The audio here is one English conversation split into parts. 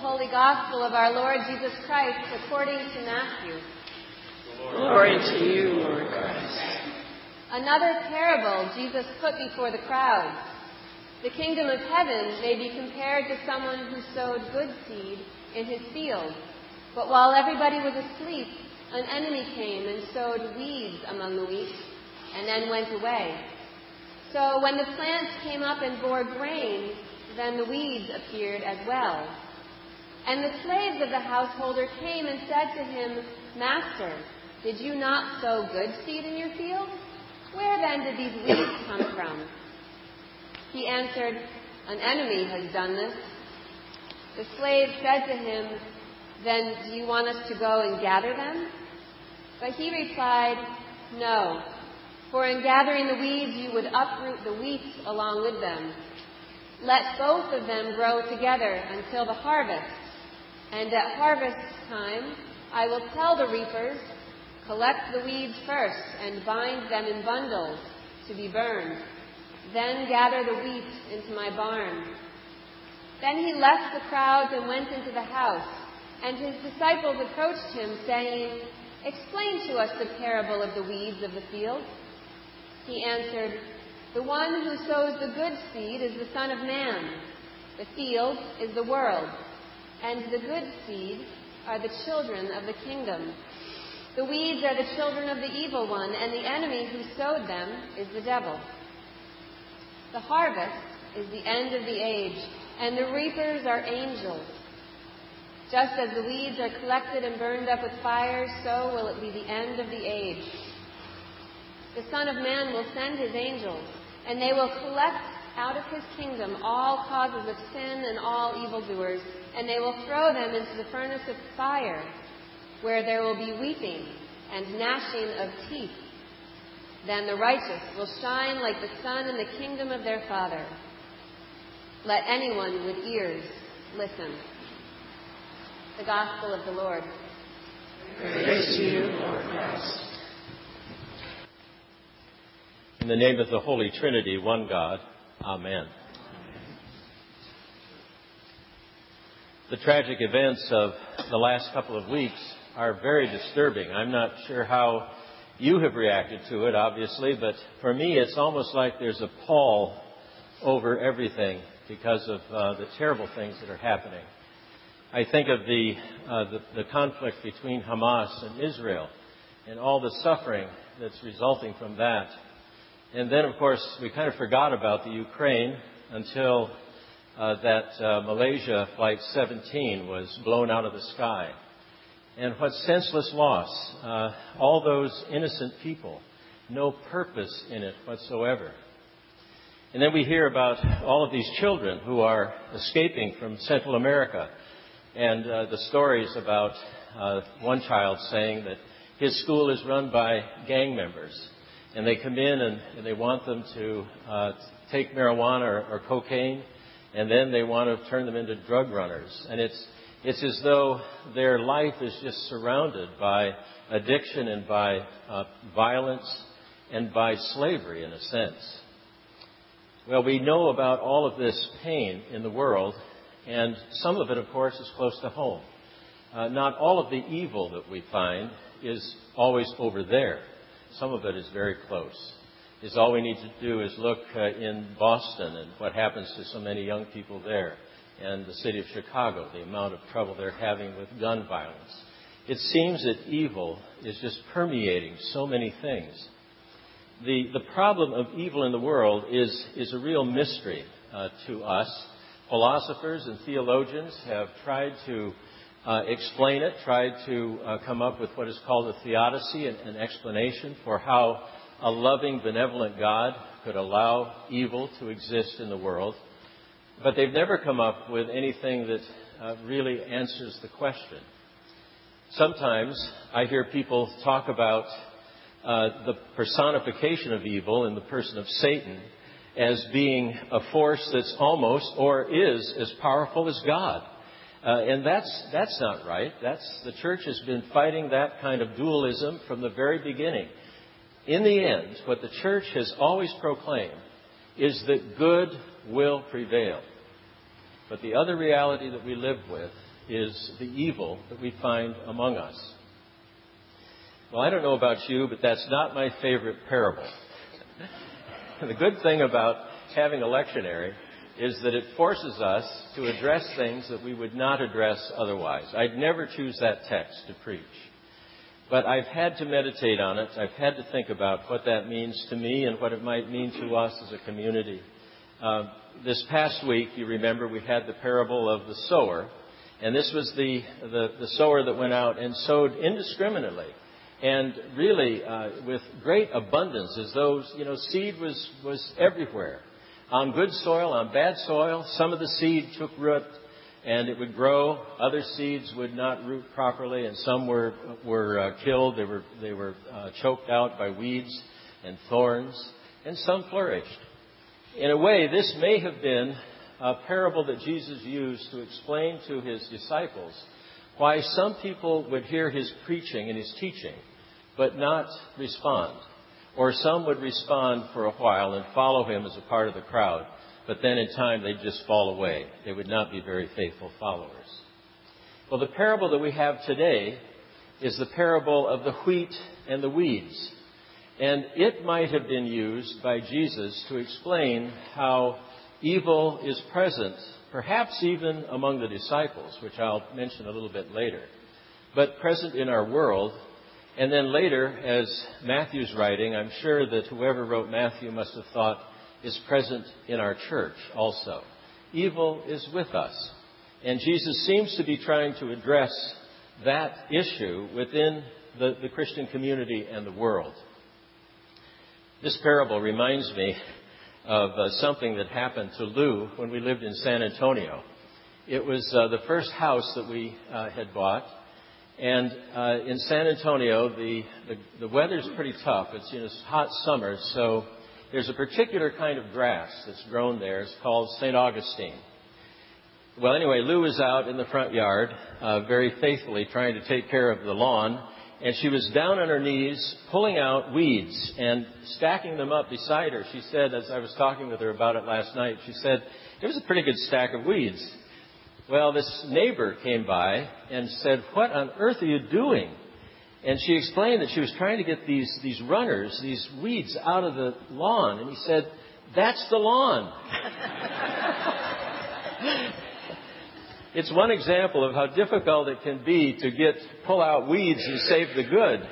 Holy Gospel of our Lord Jesus Christ according to Matthew. Glory to you, Lord Christ. Another parable Jesus put before the crowds. The kingdom of heaven may be compared to someone who sowed good seed in his field. But while everybody was asleep, an enemy came and sowed weeds among the wheat, and then went away. So when the plants came up and bore grain, then the weeds appeared as well. And the slaves of the householder came and said to him, Master, did you not sow good seed in your field? Where then did these weeds come from? He answered, An enemy has done this. The slave said to him, Then do you want us to go and gather them? But he replied, No, for in gathering the weeds you would uproot the wheat along with them. Let both of them grow together until the harvest. And at harvest time, I will tell the reapers, Collect the weeds first and bind them in bundles to be burned. Then gather the wheat into my barn. Then he left the crowds and went into the house. And his disciples approached him, saying, Explain to us the parable of the weeds of the field. He answered, The one who sows the good seed is the Son of Man. The field is the world, and the good seed are the children of the kingdom. The weeds are the children of the evil one, and the enemy who sowed them is the devil. The harvest is the end of the age, and the reapers are angels. Just as the weeds are collected and burned up with fire, so will it be the end of the age. The Son of Man will send his angels, and they will collect out of his kingdom all causes of sin and all evildoers, and they will throw them into the furnace of fire, where there will be weeping and gnashing of teeth. Then the righteous will shine like the sun in the kingdom of their Father. Let anyone with ears listen. The Gospel of the Lord. Praise to you, Lord Christ. In the name of the Holy Trinity, one God, Amen. The tragic events of the last couple of weeks are very disturbing. I'm not sure how you have reacted to it, obviously, but for me, it's almost like there's a pall over everything because of uh, the terrible things that are happening. I think of the, uh, the, the conflict between Hamas and Israel and all the suffering that's resulting from that. And then, of course, we kind of forgot about the Ukraine until that uh, Malaysia Flight 17 was blown out of the sky. And what senseless loss. Uh, all those innocent people. No purpose in it whatsoever. And then we hear about all of these children who are escaping from Central America. And uh, the stories about uh, one child saying that his school is run by gang members. And they come in and, and they want them to uh, take marijuana or, or cocaine. And then they want to turn them into drug runners. And it's, it's as though their life is just surrounded by addiction and by uh, violence and by slavery, in a sense. Well, we know about all of this pain in the world, and some of it, of course, is close to home. Uh, not all of the evil that we find is always over there. Some of it is very close. Is all we need to do is look uh, in Boston and what happens to so many young people there and the city of Chicago, the amount of trouble they're having with gun violence. It seems that evil is just permeating so many things. The, the problem of evil in the world is, is a real mystery uh, to us. Philosophers and theologians have tried to uh, explain it, tried to uh, come up with what is called a theodicy, an, an explanation for how a loving, benevolent God could allow evil to exist in the world. But they've never come up with anything that uh, really answers the question. Sometimes I hear people talk about uh, the personification of evil in the person of Satan as being a force that's almost or is as powerful as God. Uh, and that's, that's not right. That's, the church has been fighting that kind of dualism from the very beginning. In the end, what the church has always proclaimed is that good will prevail. But the other reality that we live with is the evil that we find among us. Well, I don't know about you, but that's not my favorite parable. the good thing about having a lectionary is that it forces us to address things that we would not address otherwise. I'd never choose that text to preach. But I've had to meditate on it. I've had to think about what that means to me and what it might mean to us as a community. Uh, this past week, you remember, we had the parable of the sower. And this was the, the, the sower that went out and sowed indiscriminately and really uh, with great abundance, as though you know seed was was everywhere, on good soil, on bad soil. Some of the seed took root, and it would grow. Other seeds would not root properly, and some were were uh, killed. They were they were uh, choked out by weeds and thorns, and some flourished. In a way, this may have been a parable that Jesus used to explain to his disciples why some people would hear his preaching and his teaching but not respond. Or some would respond for a while and follow him as a part of the crowd, but then in time they'd just fall away. They would not be very faithful followers. Well, the parable that we have today is the parable of the wheat and the weeds. And it might have been used by Jesus to explain how evil is present, perhaps even among the disciples, which I'll mention a little bit later, but present in our world and then later, as Matthew's writing, I'm sure that whoever wrote Matthew must have thought is present in our church also. Evil is with us. And Jesus seems to be trying to address that issue within the, the Christian community and the world. This parable reminds me of uh, something that happened to Lou when we lived in San Antonio. It was uh, the first house that we uh, had bought, and uh, in San Antonio, the, the, the weather's pretty tough. It's, you know, it's hot summer, so there's a particular kind of grass that's grown there. It's called St. Augustine. Well, anyway, Lou was out in the front yard uh, very faithfully trying to take care of the lawn, and she was down on her knees pulling out weeds and stacking them up beside her. She said, as I was talking with her about it last night, she said, it was a pretty good stack of weeds. Well, this neighbor came by and said, What on earth are you doing? And she explained that she was trying to get these, these runners, these weeds out of the lawn. And he said, That's the lawn. it's one example of how difficult it can be to get pull out weeds and save the good.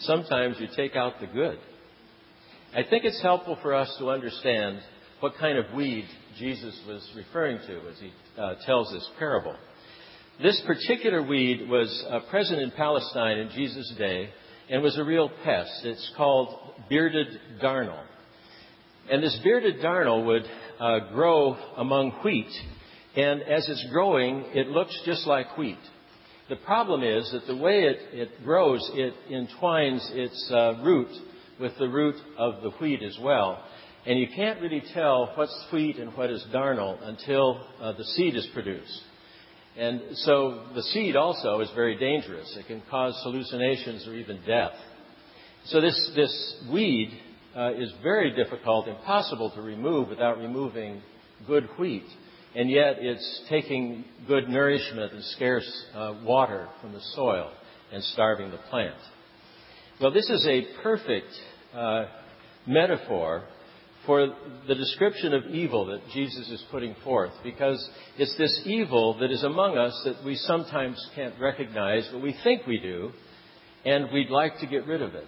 Sometimes you take out the good. I think it's helpful for us to understand what kind of weed Jesus was referring to as he uh, tells this parable. This particular weed was uh, present in Palestine in Jesus' day and was a real pest. It's called bearded darnel. And this bearded darnel would uh, grow among wheat, and as it's growing, it looks just like wheat. The problem is that the way it, it grows, it entwines its uh, root with the root of the wheat as well. And you can't really tell what's wheat and what is darnel until uh, the seed is produced. And so the seed also is very dangerous. It can cause hallucinations or even death. So this, this weed uh, is very difficult, impossible to remove without removing good wheat. And yet it's taking good nourishment and scarce uh, water from the soil and starving the plant. Well, this is a perfect uh, metaphor for the description of evil that Jesus is putting forth because it's this evil that is among us that we sometimes can't recognize, but we think we do, and we'd like to get rid of it.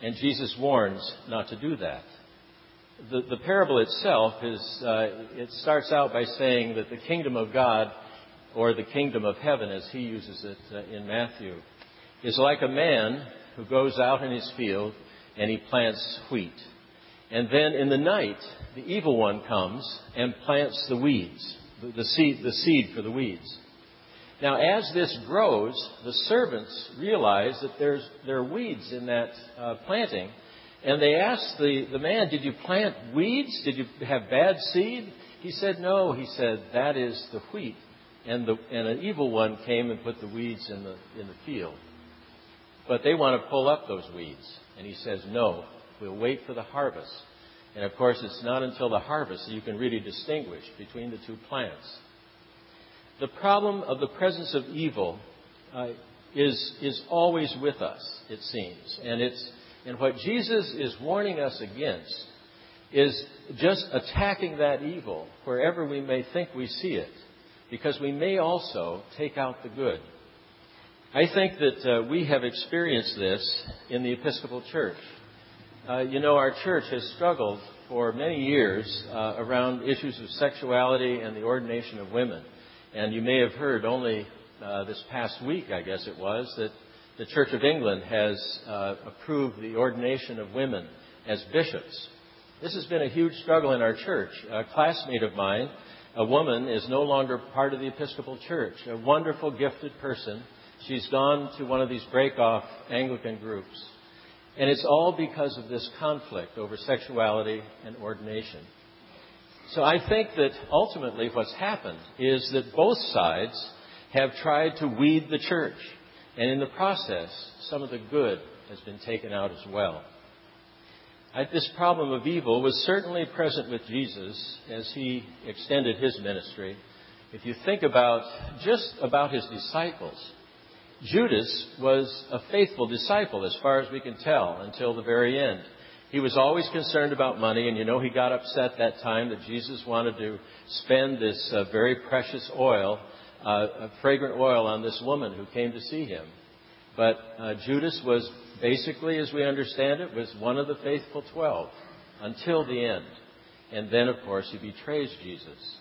And Jesus warns not to do that. The, the parable itself is, uh, it starts out by saying that the kingdom of God, or the kingdom of heaven as he uses it uh, in Matthew, is like a man who goes out in his field and he plants wheat. And then in the night, the evil one comes and plants the weeds, the, seed, the seed for the weeds. Now, as this grows, the servants realize that there's, there are weeds in that uh, planting. And they ask the, the man, Did you plant weeds? Did you have bad seed? He said, No. He said, That is the wheat. And, the, and an evil one came and put the weeds in the, in the field. But they want to pull up those weeds. And he says, No, We'll wait for the harvest. And of course, it's not until the harvest that you can really distinguish between the two plants. the problem of the presence of evil uh, is, is always with us, it seems. And, it's, and what Jesus is warning us against is just attacking that evil wherever we may think we see it, because we may also take out the good. I think that uh, we have experienced this in the Episcopal Church. Uh, you know, our church has struggled for many years uh, around issues of sexuality and the ordination of women. And you may have heard only uh, this past week, I guess it was, that the Church of England has uh, approved the ordination of women as bishops. This has been a huge struggle in our church. A classmate of mine, a woman, is no longer part of the Episcopal Church. A wonderful, gifted person. She's gone to one of these break-off Anglican groups. And it's all because of this conflict over sexuality and ordination. So I think that ultimately what's happened is that both sides have tried to weed the church. And in the process, some of the good has been taken out as well. This problem of evil was certainly present with Jesus as he extended his ministry. If you think about just about his disciples, Judas was a faithful disciple as far as we can tell until the very end. He was always concerned about money, and you know he got upset that time that Jesus wanted to spend this uh, very precious oil, uh, fragrant oil, on this woman who came to see him. But uh, Judas was basically, as we understand it, was one of the faithful twelve until the end. And then, of course, he betrays Jesus.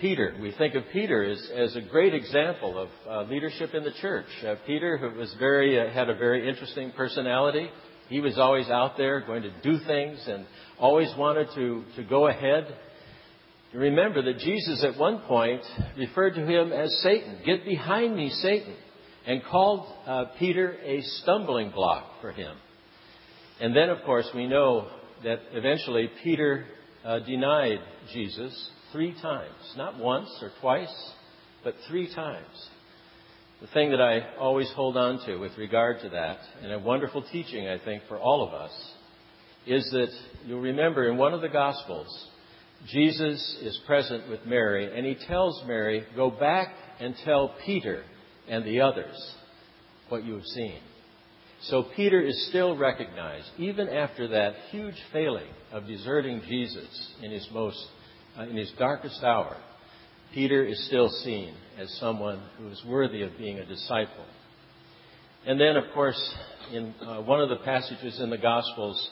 Peter, we think of Peter as, as a great example of uh, leadership in the church. Uh, Peter, who was very, uh, had a very interesting personality, he was always out there going to do things and always wanted to, to go ahead. Remember that Jesus at one point referred to him as Satan. Get behind me, Satan and called uh, Peter a stumbling block for him. And then, of course, we know that eventually Peter uh, denied Jesus three times. Not once or twice, but three times. The thing that I always hold on to with regard to that, and a wonderful teaching, I think, for all of us, is that you'll remember in one of the Gospels, Jesus is present with Mary, and he tells Mary, Go back and tell Peter and the others what you have seen. So Peter is still recognized, even after that huge failing of deserting Jesus in his most, in his darkest hour. Peter is still seen as someone who is worthy of being a disciple. And then, of course, in uh, one of the passages in the Gospels,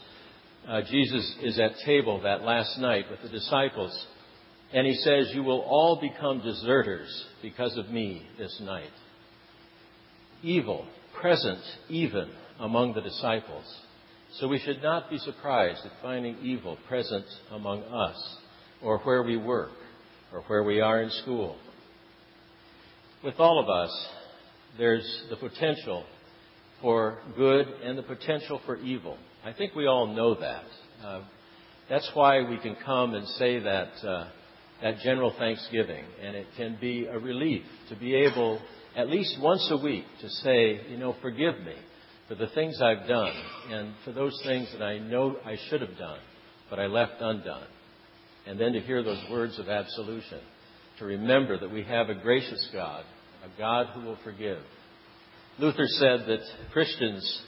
uh, Jesus is at table that last night with the disciples, and he says, You will all become deserters because of me this night evil present even among the disciples. So we should not be surprised at finding evil present among us, or where we work, or where we are in school. With all of us, there's the potential for good and the potential for evil. I think we all know that. Uh, that's why we can come and say that, uh, that general thanksgiving, and it can be a relief to be able at least once a week to say, you know, forgive me for the things I've done and for those things that I know I should have done, but I left undone. And then to hear those words of absolution, to remember that we have a gracious God, a God who will forgive. Luther said that Christians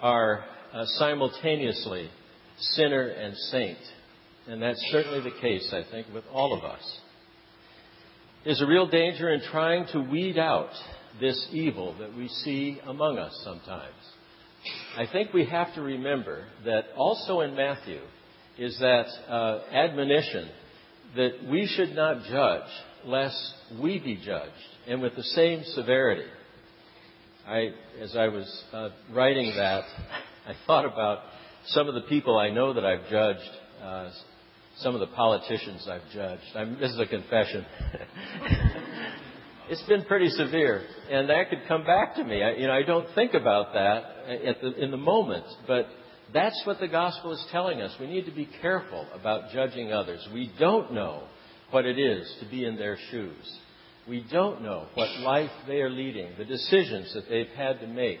are uh, simultaneously sinner and saint. And that's certainly the case, I think, with all of us. There's a real danger in trying to weed out this evil that we see among us sometimes. I think we have to remember that also in Matthew is that uh, admonition that we should not judge lest we be judged, and with the same severity. I, as I was uh, writing that, I thought about some of the people I know that I've judged, uh, some of the politicians I've judged. I'm, this is a confession. it's been pretty severe, and that could come back to me. I, you know, I don't think about that the, in the moment, but that's what the gospel is telling us. We need to be careful about judging others. We don't know what it is to be in their shoes. We don't know what life they are leading, the decisions that they've had to make,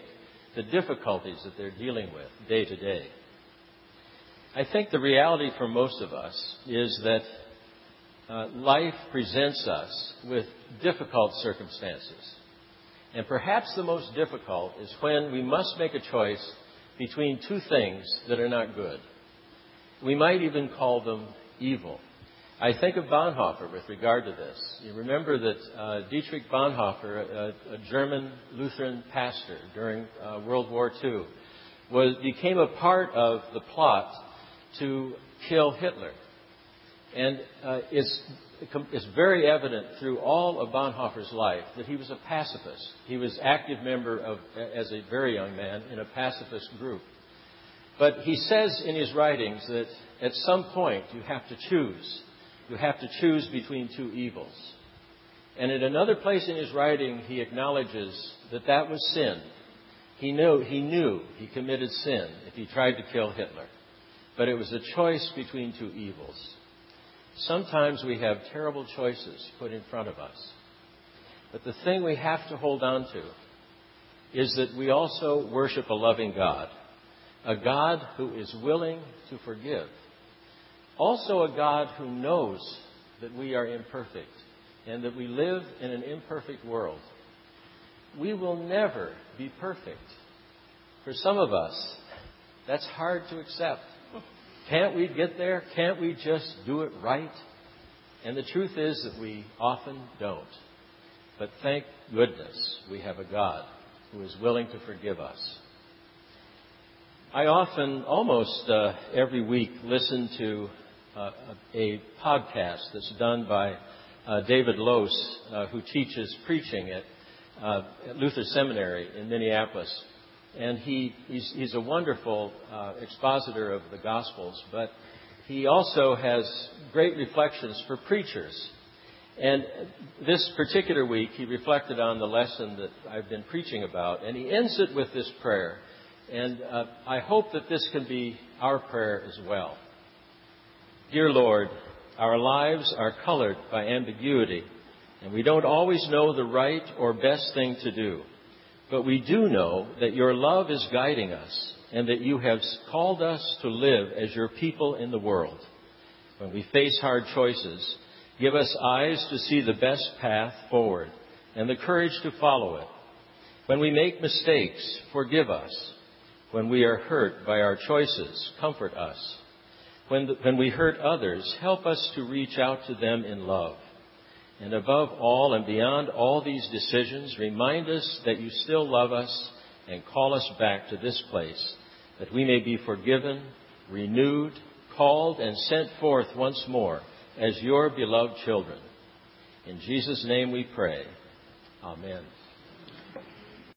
the difficulties that they're dealing with day to day. I think the reality for most of us is that uh, life presents us with difficult circumstances. And perhaps the most difficult is when we must make a choice between two things that are not good. We might even call them evil. I think of Bonhoeffer with regard to this. You remember that uh, Dietrich Bonhoeffer, a, a, German Lutheran pastor during uh, World War II, was, became a part of the plot to kill Hitler. And uh, it's, it's very evident through all of Bonhoeffer's life that he was a pacifist. He was active member of, as a very young man, in a pacifist group. But he says in his writings that at some point you have to choose. You have to choose between two evils. And at another place in his writing, he acknowledges that that was sin. He knew, he knew he committed sin if he tried to kill Hitler. But it was a choice between two evils. Sometimes we have terrible choices put in front of us. But the thing we have to hold on to is that we also worship a loving God a God who is willing to forgive, also a God who knows that we are imperfect and that we live in an imperfect world. We will never be perfect. For some of us, that's hard to accept. Can't we get there? Can't we just do it right? And the truth is that we often don't. But thank goodness we have a God who is willing to forgive us. I often, almost uh, every week, listen to uh, a podcast that's done by uh, David Lose, uh, who teaches preaching at, uh, at, Luther Seminary in Minneapolis. And he, he's, he's a wonderful uh, expositor of the Gospels, but he also has great reflections for preachers. And this particular week, he reflected on the lesson that I've been preaching about, and he ends it with this prayer. And uh, I hope that this can be our prayer as well. Dear Lord, our lives are colored by ambiguity, and we don't always know the right or best thing to do. But we do know that your love is guiding us, and that you have called us to live as your people in the world. When we face hard choices, give us eyes to see the best path forward and the courage to follow it. When we make mistakes, forgive us when we are hurt by our choices, comfort us. When, the, when we hurt others, help us to reach out to them in love. And above all and beyond all these decisions, remind us that you still love us and call us back to this place, that we may be forgiven, renewed, called, and sent forth once more as your beloved children. In Jesus' name we pray. Amen.